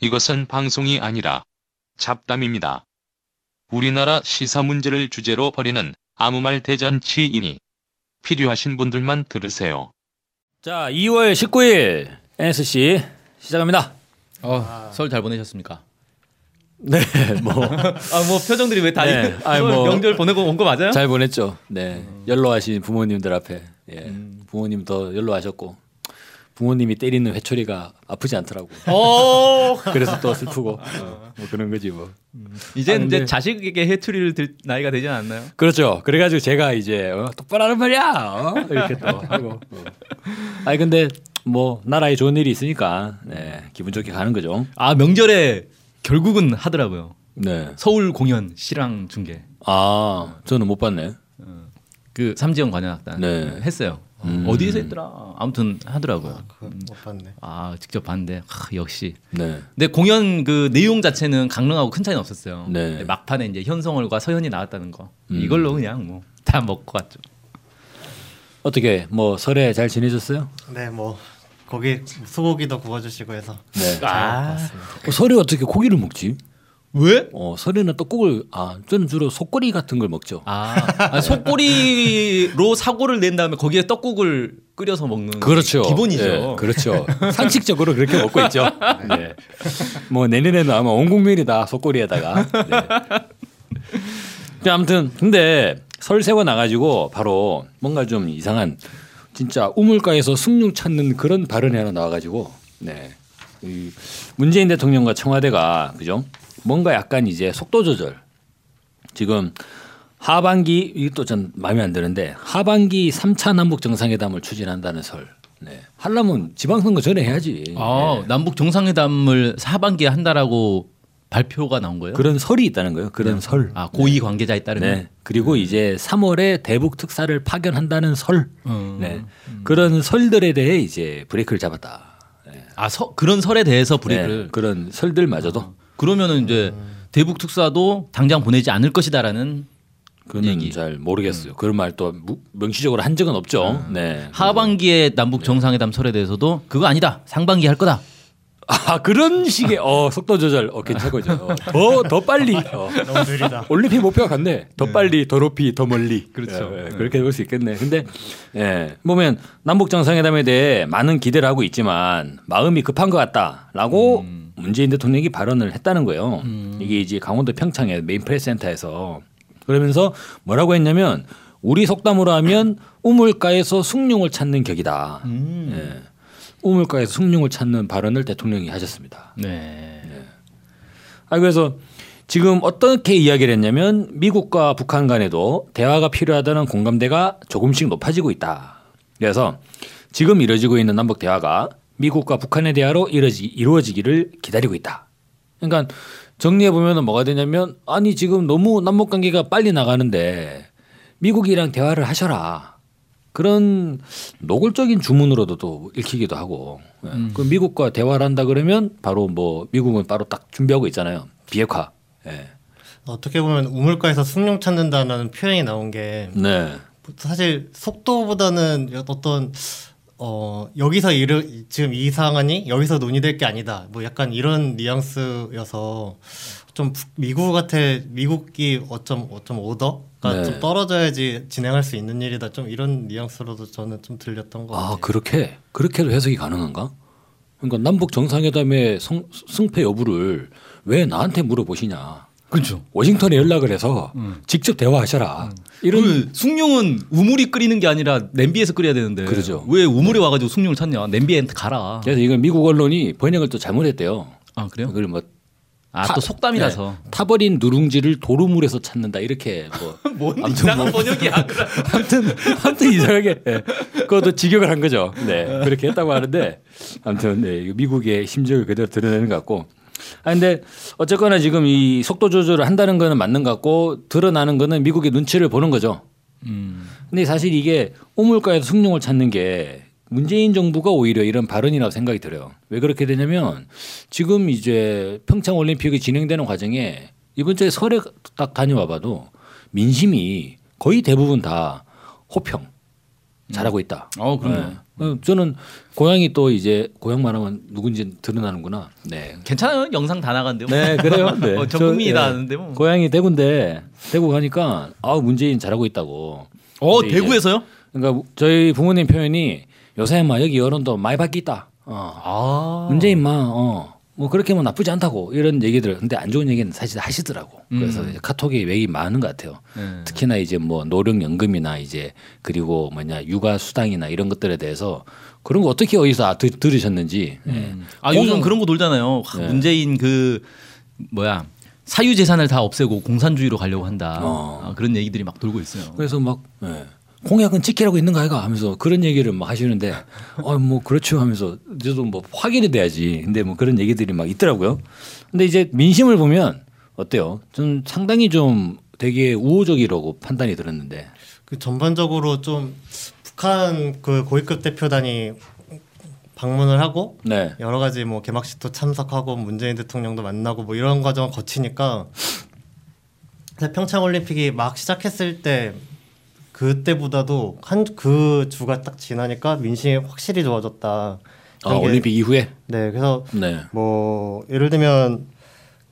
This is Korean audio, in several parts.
이것은 방송이 아니라 잡담입니다. 우리나라 시사 문제를 주제로 벌이는 아무 말 대잔치이니 필요하신 분들만 들으세요. 자, 2월 19일 NSC 시작합니다. 어, 설잘 보내셨습니까? 네, 뭐잘 아, 뭐 표정들이 왜 다 네, 아니, 설 뭐- 명절 보내고 온 거 맞아요? 보냈죠. 네, 연로하신 부모님들 앞에 예, 부모님 더 연로하셨고 부모님이 때리는 회초리가 아프지 않더라고. 어, 그래서 또 슬프고 어, 뭐 그런 거지 뭐. 이제 아, 이제 자식에게 해투리를 들 나이가 되지 않았나요? 그렇죠. 그래가지고 제가 이제 어, 똑바로 하는 말이야 어? 이렇게 또 하고. 어. 아니 근데 뭐 나라에 좋은 일이 있으니까 네, 기분 좋게 가는 거죠. 아 명절에 결국은 하더라고요. 네. 서울 공연 실황 중계 아 저는 못 봤네. 그 삼지연 관현악단 네. 했어요. 음. 어디서 했더라? 아무튼 하더라고요. 그못 봤네. 아 직접 봤는데 하, 역시. 네. 근데 공연 그 내용 자체는 강릉하고 큰 차이는 없었어요. 네. 막판에 이제 현성월과 서현이 나왔다는 거 음. 이걸로 그냥 뭐 다 먹고 갔죠. 어떻게 뭐 설에 잘 지내셨어요? 네, 뭐 거기 소고기도 구워주시고 해서 네. 아 어, 설에 어떻게 고기를 먹지? 왜? 어 설에는 떡국을 아 저는 주로 속꼬리 같은 걸 먹죠. 아, 아, 속꼬리로 사고를 낸 다음에 거기에 떡국을 끓여서 먹는 그렇죠. 기본이죠. 네, 그렇죠. 상식적으로 그렇게 먹고 있죠. 네. 뭐 내년에는 아마 온 국민이 다 속꼬리에다가. 네. 근데 아무튼 근데 설 세고 나가지고 바로 뭔가 좀 이상한 진짜 우물가에서 숭늉 찾는 그런 발언이 하나 나와가지고 네. 이 문재인 대통령과 청와대가 그죠? 뭔가 약간 이제 속도 조절 지금 하반기 이것도 전 마음에 안 드는데 하반기 3차 남북 정상회담을 추진한다는 설. 네. 하려면 지방선거 전에 해야지. 아, 네. 남북 정상회담을 하반기에 한다라고 발표가 나온 거예요? 그런 설이 있다는 거예요. 그런 설. 아, 고위 관계자에 따르면 네. 그리고 이제 3월에 대북 특사를 파견한다는 설. 음. 네. 그런 설들에 대해 이제 브레이크를 잡았다. 아, 서, 그런 설에 대해서 브레이크를 네. 그런 설들마저도 그러면은 이제 대북 특사도 당장 보내지 않을 것이다라는 그는 얘기. 잘 모르겠어요. 그런 말 또 명시적으로 한 적은 없죠. 네. 하반기에 남북 정상회담 설에 대해서도 그거 아니다. 상반기 할 거다. 아 그런 식의 어 속도 조절 어 괜찮거죠. 더더 빨리 어. 너무 느리다. 올림픽 목표가 같네. 더 빨리, 더 높이, 더 멀리. 그렇죠. 예, 예, 그렇게 볼 수 있겠네. 근데 예, 보면 남북 정상회담에 대해 많은 기대를 하고 있지만 마음이 급한 것 같다라고 문재인 대통령이 발언을 했다는 거예요. 이게 이제 강원도 평창의 main press center에서 그러면서 뭐라고 했냐면 우리 속담으로 하면 우물가에서 숭늉을 찾는 격이다. 예. 우물가에서 숭늉을 찾는 발언을 대통령이 하셨습니다. 네. 아 그래서 지금 어떻게 이야기를 했냐면 미국과 북한 간에도 대화가 필요하다는 공감대가 조금씩 높아지고 있다. 그래서 지금 이루어지고 있는 남북 대화가 미국과 북한의 대화로 이루어지, 이루어지 기를 기다리고 있다. 그러니까 정리해 보면은 뭐가 되냐면 아니 지금 너무 남북 관계가 빨리 나가는데 미국이랑 대화를 하셔라. 그런 노골적인 주문으로도 또 읽히기도 하고 예. 그 미국과 대화를 한다 그러면 바로 뭐 미국은 바로 딱 준비하고 있잖아요 비핵화 예. 어떻게 보면 우물가에서 숭늉 찾는다는 표현이 나온 게 네 사실 속도보다는 어떤 어 여기서 이르 지금 이 상황이 여기서 논의될 게 아니다. 뭐 약간 이런 뉘앙스여서 좀 북- 미국한테 미국이 어쩜 어쩜 오더가 네. 좀 떨어져야지 진행할 수 있는 일이다. 좀 이런 뉘앙스로도 저는 좀 들렸던 것아 같아요. 그렇게 그렇게도 해석이 가능한가? 그러니까 남북 정상회담의 성, 승패 여부를 왜 나한테 물어보시냐? 그렇죠. 워싱턴에 연락을 해서 직접 대화하셔라. 이런 그 숭늉은 우물이 끓이는 게 아니라 냄비에서 끓여야 되는데 그러죠. 왜 우물에 와가지고 숭늉을 찾냐? 냄비에 가라. 그래서 이건 미국 언론이 번역을 또 잘못했대요. 아 그래요? 그걸 뭐아 타- 또 속담이라서. 네, 타버린 누룽지를 도루물에서 찾는다 이렇게 뭐 뭔 이상한 뭐- 번역이야. 아무튼 아무튼 이상하게 예. 그것도 직역을 한 거죠. 네 그렇게 했다고 하는데 아무튼 네, 미국의 심정을 그대로 드러내는 것 같고. 아 근데 어쨌거나 지금 이 속도 조절을 한다는 거는 맞는 것 같고 드러나는 거는 미국의 눈치를 보는 거죠. 음. 근데 사실 이게 우물가에서 숭늉을 찾는 게 문재인 정부가 오히려 이런 발언이라고 생각이 들어요. 왜 그렇게 되냐면 지금 이제 평창 올림픽이 진행되는 과정에 이번 주에 설에 딱 다녀와 봐도 민심이 거의 대부분 다 호평. 잘하고 있다. 어, 그럼요. 네. 어, 저는 고향이 또 이제 고향 말하면 누군지 드러나는구나. 네. 괜찮아요. 영상 다 나간대요. 네, 그래요. 네. 어, 전 저, 국민이 다 예. 아는데 뭐. 고향이 대구인데 대구 가니까 아 문재인 잘하고 있다고. 어, 대구에서요? 그러니까 저희 부모님 표현이 요새 막 여기 여론도 많이 바뀌었다. 어. 아. 문재인 막 어. 뭐 그렇게 뭐 나쁘지 않다고 이런 얘기들 근데 안 좋은 얘기는 사실 하시더라고 그래서 이제 카톡에 맥이 많은 것 같아요 네. 특히나 이제 뭐 노령연금이나 이제 그리고 뭐냐 육아 수당이나 이런 것들에 대해서 그런 거 어떻게 어디서 아, 들, 들으셨는지 예. 아 요즘 그런 거 놀잖아요. 와, 네. 문재인 그 뭐야 사유 재산을 다 없애고 공산주의로 가려고 한다. 어. 아, 그런 얘기들이 막 돌고 있어요. 그래서 막 예. 공약은 지키라고 있는 거 아이가 하면서 그런 얘기를 막 하시는데 어뭐 그렇죠 하면서 저도 뭐 확인이 돼야지. 근데 뭐 그런 얘기들이 막 있더라고요. 근데 이제 민심을 보면 어때요? 좀 상당히 좀 되게 우호적이라고 판단이 들었는데. 그 전반적으로 좀 북한 그 고위급 대표단이 방문을 하고 네. 여러 가지 뭐 개막식도 참석하고 문재인 대통령도 만나고 뭐 이런 과정을 거치니까 평창 올림픽이 막 시작했을 때 그때보다도 한 그 주가 딱 지나니까 민심이 확실히 좋아졌다. 아, 올림픽 이후에 네, 그래서 네 뭐 예를 들면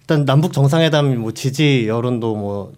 일단 남북 정상회담 뭐 지지 여론도 뭐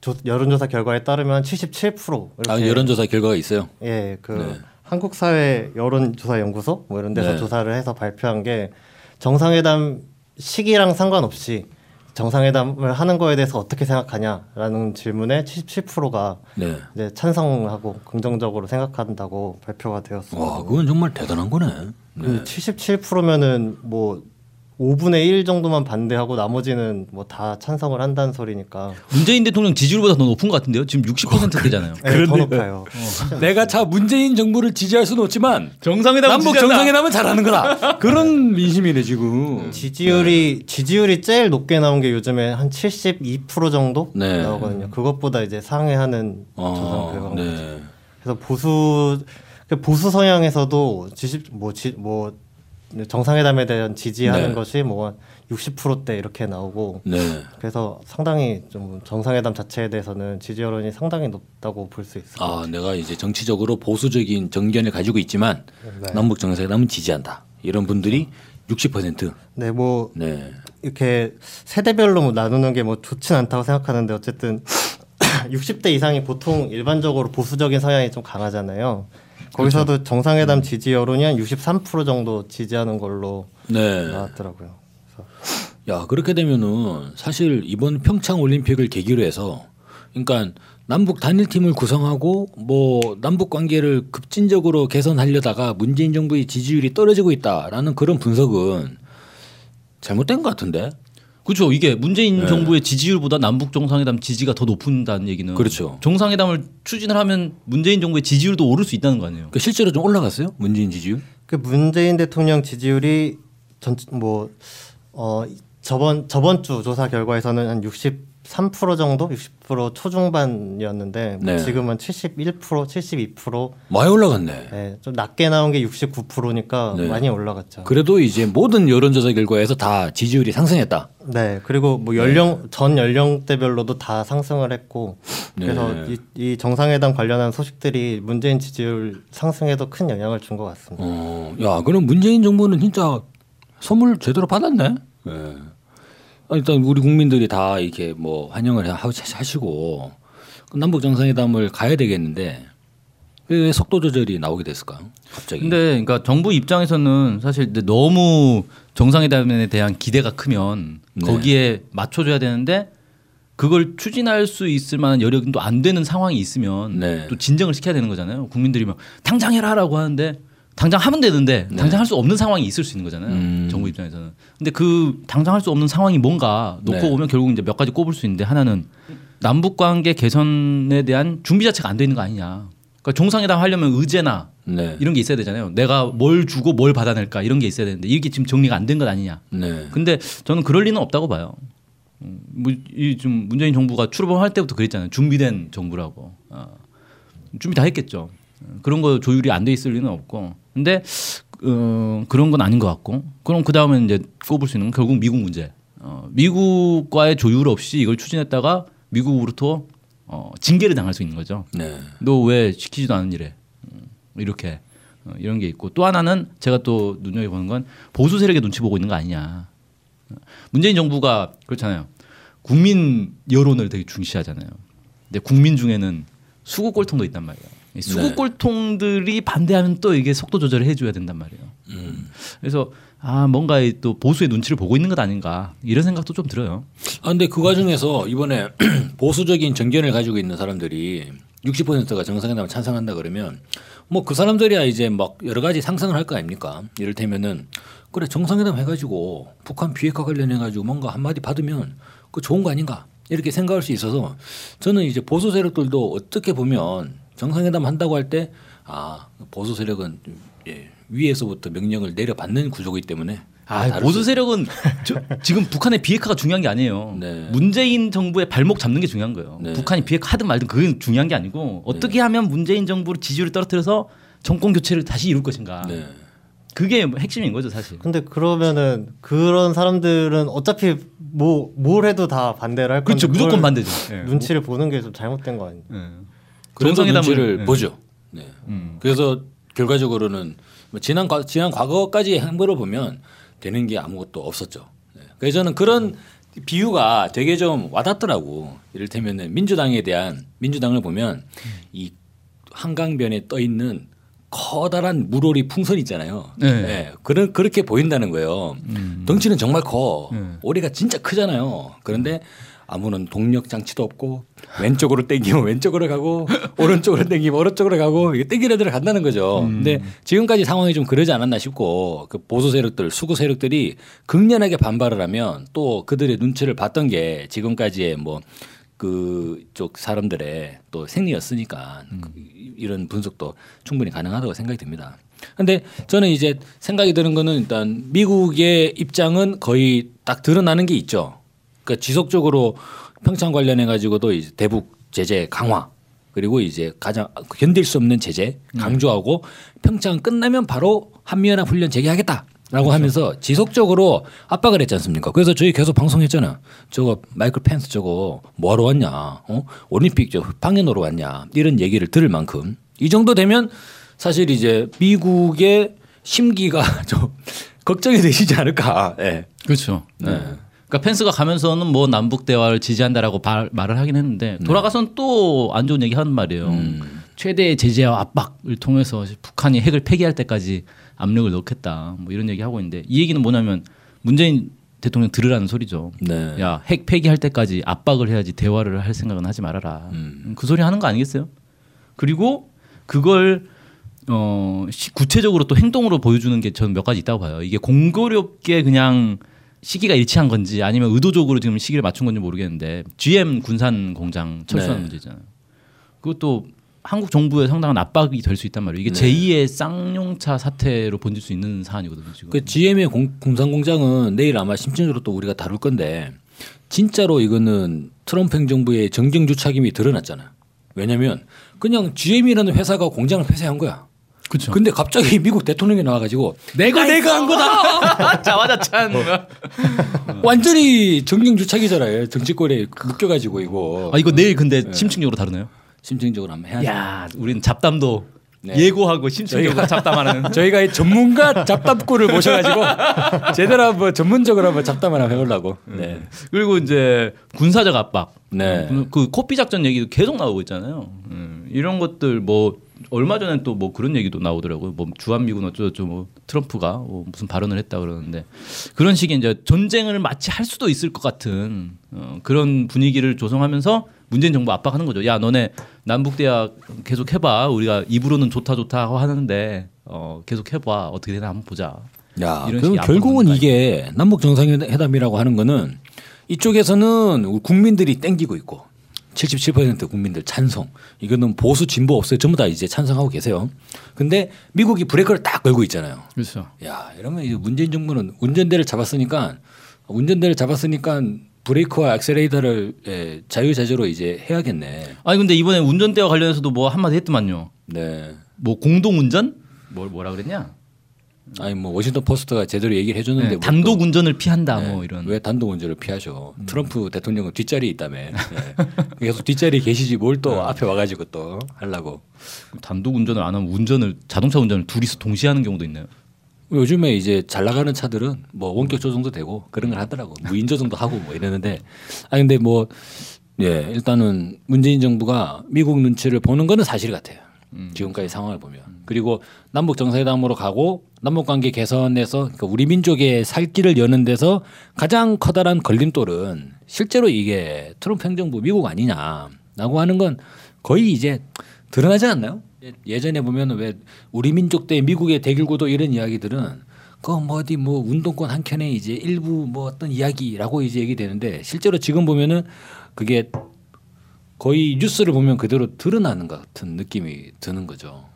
조, 여론조사 결과에 따르면 77% 이렇게 아, 여론조사 결과가 있어요 예, 그 네. 한국 사회 여론조사 연구소 뭐 이런 데서 네. 조사를 해서 발표한 게 정상회담 시기랑 상관없이 정상회담을 하는 거에 대해서 어떻게 생각하냐라는 질문에 77%가 네. 이제 찬성하고 긍정적으로 생각한다고 발표가 되었습니다. 와 그건 정말 대단한 거네 그 77%면은 뭐 5분의 1 정도만 반대하고 나머지는 뭐 다 찬성을 한다는 소리니까 문재인 대통령 지지율보다 더 높은 것 같은데요. 지금 60%대잖아요. 네, 더 높아요. 내가 자 문재인 정부를 지지할 수는 없지만 정상회담 남북 정상회담은 잘하는 거다 그런 민심이네 지금 지지율이 지지율이 제일 높게 나온 게 요즘에 한 72% 정도 네. 나오거든요. 그것보다 이제 상회하는 조사 어, 결과가 네. 그래서 보수 그 보수 성향에서도 지지 뭐뭐 정상회담에 대한 지지하는 네. 것이 뭐 60%대 이렇게 나오고 네. 그래서 상당히 좀 정상회담 자체에 대해서는 지지 여론이 상당히 높다고 볼 수 있습니다. 아, 내가 이제 정치적으로 보수적인 정견을 가지고 있지만 네. 남북 정상회담은 지지한다. 이런 분들이 60%. 네, 뭐 네. 이렇게 세대별로 뭐 나누는 게 뭐 좋진 않다고 생각하는데 어쨌든 60대 이상이 보통 일반적으로 보수적인 성향이 좀 강하잖아요. 거기서도 그렇죠. 정상회담 지지 여론이 한 63% 정도 지지하는 걸로 네. 나왔더라고요. 그래서 야, 그렇게 되면은 사실 이번 평창 올림픽을 계기로 해서 그러니까 남북 단일팀을 구성하고 뭐 남북 관계를 급진적으로 개선하려다가 문재인 정부의 지지율이 떨어지고 있다라는 그런 분석은 잘못된 것 같은데. 그렇죠. 이게 문재인 정부의 지지율보다 남북 정상회담 지지가 더 높은다는 얘기는 그렇죠. 정상회담을 추진을 하면 문재인 정부의 지지율도 오를 수 있다는 거 아니에요. 그 실제로 좀 올라갔어요? 문재인 지지율? 그 문재인 대통령 지지율이 전뭐 어, 저번 저번 주 조사 결과에서는 한 63% 정도, 60% 초중반이었는데 뭐 네. 지금은 71%, 72%, 많이 올라갔네. 네, 좀 낮게 나온 게 69%니까 네. 많이 올라갔죠. 그래도 이제 모든 여론조사 결과에서 다 지지율이 상승했다. 네, 그리고 뭐 연령 전 연령대별로도 다 상승을 했고 그래서 네. 이, 이 정상회담 관련한 소식들이 문재인 지지율 상승에도 큰 영향을 준 것 같습니다. 어, 야, 그럼 문재인 정부는 진짜 선물 제대로 받았네. 예. 아, 일단 우리 국민들이 다 이렇게 뭐 환영을 하- 하시고 남북 정상회담을 가야 되겠는데 왜 속도 조절이 나오게 됐을까요? 갑자기. 근데 그러니까 정부 입장에서는 사실 너무 정상회담에 대한 기대가 크면 네. 거기에 맞춰줘야 되는데 그걸 추진할 수 있을 만한 여력도 안 되는 상황이 있으면 네. 또 진정을 시켜야 되는 거잖아요. 국민들이 막 당장 해라라고 하는데 당장 하면 되는데 당장 할수 없는 상황이 있을 수 있는 거잖아요. 네. 음. 정부 입장에서는. 근데 그 당장 할 수 없는 상황이 뭔가 놓고 네. 오면 결국 이제 몇 가지 꼽을 수 있는데 하나는 남북 관계 개선에 대한 준비 자체가 안 돼 있는 거 아니냐. 그러니까 정상회담 하려면 의제나 네. 이런 게 있어야 되잖아요. 내가 뭘 주고 뭘 받아낼까 이런 게 있어야 되는데 이게 지금 정리가 안 된 것 아니냐. 네. 근데 저는 그럴 리는 없다고 봐요. 음, 뭐, 이좀 문재인 정부가 출범할 때부터 그랬잖아요. 준비된 정부라고. 어, 준비 다 했겠죠. 어, 그런 거 조율이 안 돼 있을 리는 없고. 근데 어, 그런 건 아닌 것 같고. 그럼 그 다음에 이제 꼽을 수 있는 건 결국 미국 문제. 어, 미국과의 조율 없이 이걸 추진했다가 미국으로부터 어, 징계를 당할 수 있는 거죠. 네. 너왜 시키지도 않은 일에 이렇게 어, 이런 게 있고 또 하나는 제가 또 눈여겨 보는 건 보수 세력의 눈치 보고 있는 거 아니냐. 어, 문재인 정부가 그렇잖아요. 국민 여론을 되게 중시하잖아요. 근데 국민 중에는 수구 꼴통도 있단 말이에요. 이 수구 네. 반대하면 또 이게 속도 조절을 해줘야 된단 말이에요. 그래서 아 뭔가 이또 보수의 눈치를 보고 있는 것 아닌가 이런 생각도 좀 들어요. 아 근데 그 과정에서 이번에 보수적인 정견을 가지고 있는 사람들이 60%가 정상회담을 찬성한다 그러면 뭐 그 사람들이야 이제 막 여러 가지 상상을 할 거 아닙니까? 이를테면은 그래 정상회담 해가지고 북한 비핵화 관련해 가지고 뭔가 한마디 받으면 그 좋은 거 아닌가 이렇게 생각할 수 있어서 저는 이제 보수 세력들도 어떻게 보면 정상회담 한다고 할 때 아 보수 세력은 예, 위에서부터 명령을 내려받는 구조이기 때문에 아, 보수 수- 세력은 저, 지금 북한의 비핵화가 중요한 게 아니에요. 네. 문재인 정부의 발목 잡는 게 중요한 거예요. 네. 북한이 비핵화하든 말든 그건 중요한 게 아니고 어떻게 하면 문재인 정부를 지지율을 떨어뜨려서 정권 교체를 다시 이룰 것인가. 네. 그게 핵심인 거죠, 사실. 근데 그러면은 그런 사람들은 어차피 뭐 뭘 해도 다 반대를 할 건데 그렇죠. 무조건 반대죠. 예. 눈치를 보는 게 좀 잘못된 거 아니에요? 정상회담을- 예. 보죠. 네. 음. 그래서 결과적으로는 뭐 지난 과, 지난 과거까지 행보를 보면 되는 게 아무것도 없었죠. 네. 그래서 저는 그런 비유가 되게 좀 와닿더라고. 이를테면 민주당에 대한 민주당을 보면 이 한강변에 떠 있는 커다란 물오리 풍선 있잖아요. 네. 그런 그렇게 보인다는 거예요. 덩치는 정말 커. 네. 오리가 진짜 크잖아요. 그런데 아무런 동력 장치도 없고 왼쪽으로 땡기면 왼쪽으로 가고 오른쪽으로 땡기면 오른쪽으로 가고 이게 땡기는 대로 간다는 거죠. 근데 지금까지 상황이 좀 그러지 않았나 싶고 그 보수 세력들, 수구 세력들이 극렬하게 반발을 하면 또 그들의 눈치를 봤던 게 지금까지의 뭐 그쪽 사람들의 또 생리였으니까 그 이런 분석도 충분히 가능하다고 생각이 듭니다. 근데 저는 이제 생각이 드는 거는 일단 미국의 입장은 거의 딱 드러나는 게 있죠. 그러니까 지속적으로 평창 관련해 가지고도 이제 대북 제재 강화 그리고 이제 가장 견딜 수 없는 제재 강조하고 평창 끝나면 바로 한미연합 훈련 재개하겠다 라고 하면서 지속적으로 압박을 했지 않습니까? 그래서 저희 계속 방송했잖아. 저거 마이클 펜스 저거 뭐하러 왔냐? 어? 올림픽 저 방해노로 왔냐? 이런 얘기를 들을 만큼 이 정도 되면 사실 이제 미국의 심기가 좀 걱정이 되시지 않을까? 예. 그렇죠. 네. 그러니까 펜스가 가면서는 뭐 남북 대화를 지지한다라고 발- 말을 하긴 했는데 돌아가서는 또안 좋은 얘기 하는 말이에요. 최대의 제재와 압박을 통해서 북한이 핵을 폐기할 때까지 압력을 넣겠다. 뭐 이런 얘기 하고 있는데 이 얘기는 뭐냐면 문재인 대통령 들으라는 소리죠. 네. 야, 핵 폐기할 때까지 압박을 해야지 대화를 할 생각은 하지 말아라. 음. 그 소리 하는 거 아니겠어요? 그리고 그걸 어 시- 구체적으로 또 행동으로 보여주는 게 저는 몇 가지 있다고 봐요. 이게 공교롭게 그냥 시기가 일치한 건지 아니면 의도적으로 지금 시기를 맞춘 건지 모르겠는데 GM 군산 공장 철수하는 네. 문제 있잖아요. 그것도 한국 정부에 상당한 압박이 될 수 있단 말이에요. 이게 네. 제2의 쌍용차 사태로 번질 수 있는 사안이거든요. 지금. 그 GM의 공, 공산 공장은 내일 아마 심층적으로 또 우리가 다룰 건데 진짜로 이거는 트럼프 행정부의 정경 주착임이 드러났잖아. 왜냐하면 그냥 GM이라는 회사가 공장을 폐쇄한 거야. 그렇죠. 근데 갑자기 미국 대통령이 나와가지고 내가 내가 한 거다. 자화자찬. 완전히 정경주착이잖아요. 정치권에 묶여가지고 이거 아 이거 내일 근데 네. 심층적으로 다루나요? 심층적으로 한번 해야죠. 야, 우리는 잡담도 네. 예고하고 심층적으로 잡담하는. 저희가 이 전문가 잡담꾼을 모셔가지고 제대로 한번 전문적으로 한번 잡담을 한번 해보려고. 네. 그리고 이제 군사적 압박. 네. 그, 그 코피 작전 얘기도 계속 나오고 있잖아요. 음, 이런 것들 뭐 얼마 전에 또 뭐 그런 얘기도 나오더라고요. 뭐 주한미군 어쩌고저쩌고 뭐 트럼프가 뭐 무슨 발언을 했다 그러는데 그런 식의 이제 전쟁을 마치 할 수도 있을 것 같은 어, 그런 분위기를 조성하면서 문재인 정부 압박하는 거죠. 야 너네 남북 대화 계속 해봐. 우리가 입으로는 좋다 좋다 하는데 어, 계속 해봐. 어떻게 되나 한번 보자. 야, 그럼 결국은 이게 남북 정상회담이라고 하는 거는 이쪽에서는 국민들이 땡기고 있고 77% 국민들 찬성. 이거는 보수 진보 없어요. 전부 다 이제 찬성하고 계세요. 근데 미국이 브레이크를 딱 걸고 있잖아요. 그렇죠. 야, 이러면 이 문재인 정부는 운전대를 잡았으니까 운전대를 잡았으니까 브레이크와 액셀레이터를 예, 자유자재로 이제 해야겠네. 아니 근데 이번에 운전대와 관련해서도 뭐 한마디 했더만요. 네. 뭐 공동 운전? 뭘 뭐라 그랬냐? 아니 뭐 워싱턴 포스트가 제대로 얘기를 해줬는데 네, 뭐 단독 또- 운전을 피한다 네, 뭐 이런. 왜 단독 운전을 피하셔? 트럼프 대통령은 뒷자리에 있다며. 네. 계속 뒷자리에 계시지 뭘 또 앞에 와가지고 또 하려고. 단독 운전을 안 하면 운전을 자동차 운전을 둘이서 동시에 하는 경우도 있나요? 요즘에 이제 잘 나가는 차들은 뭐 원격 조정도 되고 그런 걸 하더라고. 무인 조정도 하고 뭐 이러는데 아 근데 뭐 예, 일단은 문재인 정부가 미국 눈치를 보는 거는 사실 같아요. 지금까지 상황을 보면. 그리고 남북 정상회담으로 가고 남북 관계 개선에서 그러니까 우리 민족의 살 길을 여는 데서 가장 커다란 걸림돌은 실제로 이게 트럼프 행정부 미국 아니냐라고 하는 건 거의 이제 드러나지 않나요? 예- 예전에 보면 왜 우리 민족 대 미국의 대결 구도 이런 이야기들은 그뭐 어디 뭐 운동권 한 켠에 이제 일부 뭐 어떤 이야기라고 이제 얘기되는데 실제로 지금 보면은 그게 거의 뉴스를 보면 그대로 드러나는 것 같은 느낌이 드는 거죠.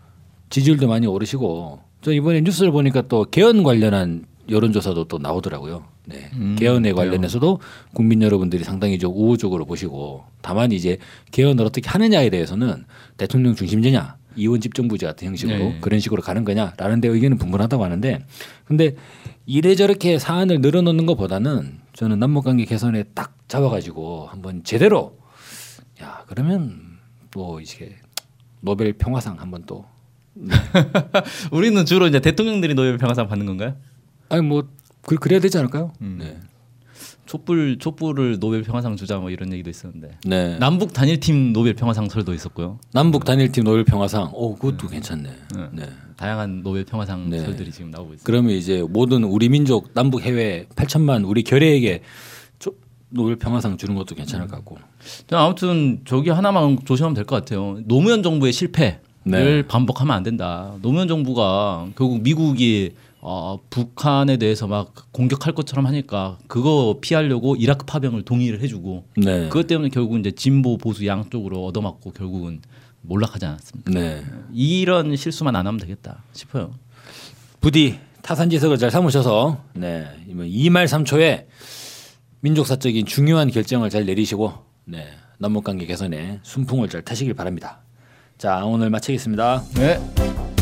지지율도 많이 오르시고 저 이번에 뉴스를 보니까 또 개헌 관련한 여론조사도 또 나오더라고요. 네. 음, 개헌에 개헌. 관련해서도 국민 여러분들이 상당히 좀 우호적으로 보시고 다만 이제 개헌을 어떻게 하느냐에 대해서는 대통령 중심제냐 이원 집정부제 같은 형식으로 네. 그런 식으로 가는 거냐라는 데 의견은 분분하다고 하는데 근데 이래저렇게 사안을 늘어놓는 것보다는 저는 남북관계 개선에 딱 잡아가지고 한번 제대로 야 그러면 뭐 이게 노벨 평화상 한번 또 우리는 주로 이제 대통령들이 노벨 평화상 받는 건가요? 아니 뭐 그, 그래야 되지 않을까요? 음. 네. 촛불 촛불을 노벨 평화상 주자 뭐 이런 얘기도 있었는데 네. 남북 단일팀 노벨 평화상 설도 있었고요. 남북 단일팀 노벨 평화상. 오 그것도 괜찮네. 네. 네. 다양한 노벨 평화상 네. 설들이 지금 나오고 있어요. 그러면 이제 모든 우리 민족 남북 해외 8천만 우리 겨레에게 조- 노벨 평화상 주는 것도 괜찮을 것 같고. 아무튼 저기 하나만 조심하면 될 것 같아요. 노무현 정부의 실패를 네. 반복하면 안 된다. 노무현 정부가 결국 미국이 어, 북한에 대해서 막 공격할 것처럼 하니까 그거 피하려고 이라크 파병을 동의를 해주고 네. 그것 때문에 결국 이제 진보 보수 양쪽으로 얻어맞고 결국은 몰락하지 않았습니까? 네. 이런 실수만 안 하면 되겠다 싶어요. 부디 타산지석을 잘 삼으셔서 네. 이번 2말 3초에 민족사적인 중요한 결정을 잘 내리시고 네. 남북관계 개선에 순풍을 잘 타시길 바랍니다. 자 오늘 마치겠습니다. 네.